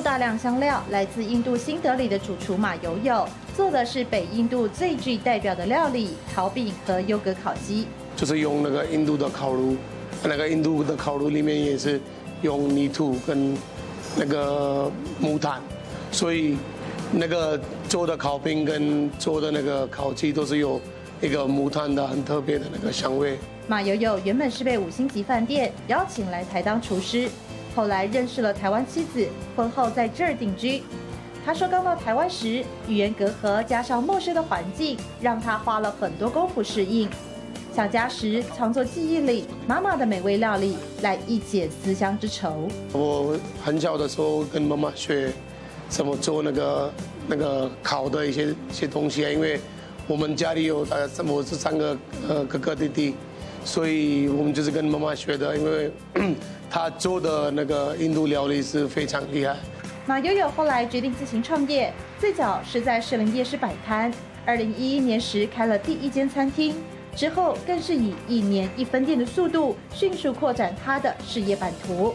大量香料，来自印度新德里的主厨马友友做的是北印度最具代表的料理——烤饼和优格烤鸡。就是用那个印度的烤炉，那个印度的烤炉里面也是用泥土跟那个木炭，所以那个做的烤饼跟做的那个烤鸡都是有一个木炭的很特别的那个香味。马友友原本是被五星级饭店邀请来台当厨师。后来认识了台湾妻子，婚后在这儿定居。他说，刚到台湾时，语言隔阂加上陌生的环境，让他花了很多功夫适应。想家时，常做记忆里妈妈的美味料理，来一解思乡之愁。我很小的时候跟妈妈学怎么做那个那个烤的一些些东西啊，因为我们家里有大概我是三个呃哥哥弟弟。所以我们就是跟妈妈学的，因为她做的那个印度料理是非常厉害。马悠悠后来决定自行创业，最早是在士林夜市摆摊，二零一一年时开了第一间餐厅，之后更是以一年一分店的速度迅速扩展他的事业版图，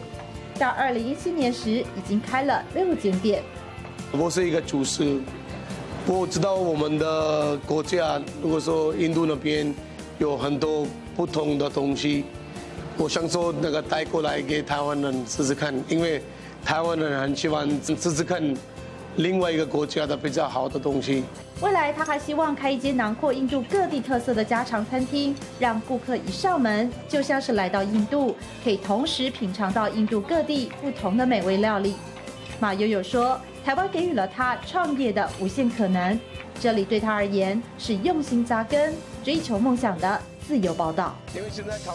到二零一七年时已经开了六间店。我是一个厨师，我知道我们的国家，如果说印度那边有很多。不同的东西，我想说那个带过来给台湾人试试看，因为台湾人很喜欢试试看另外一个国家的比较好的东西。未来他还希望开一间囊括印度各地特色的家常餐厅，让顾客一上门就像是来到印度，可以同时品尝到印度各地不同的美味料理。马悠悠说，台湾给予了他创业的无限可能，这里对他而言是用心扎根、追求梦想的。自由报道。因为现在考。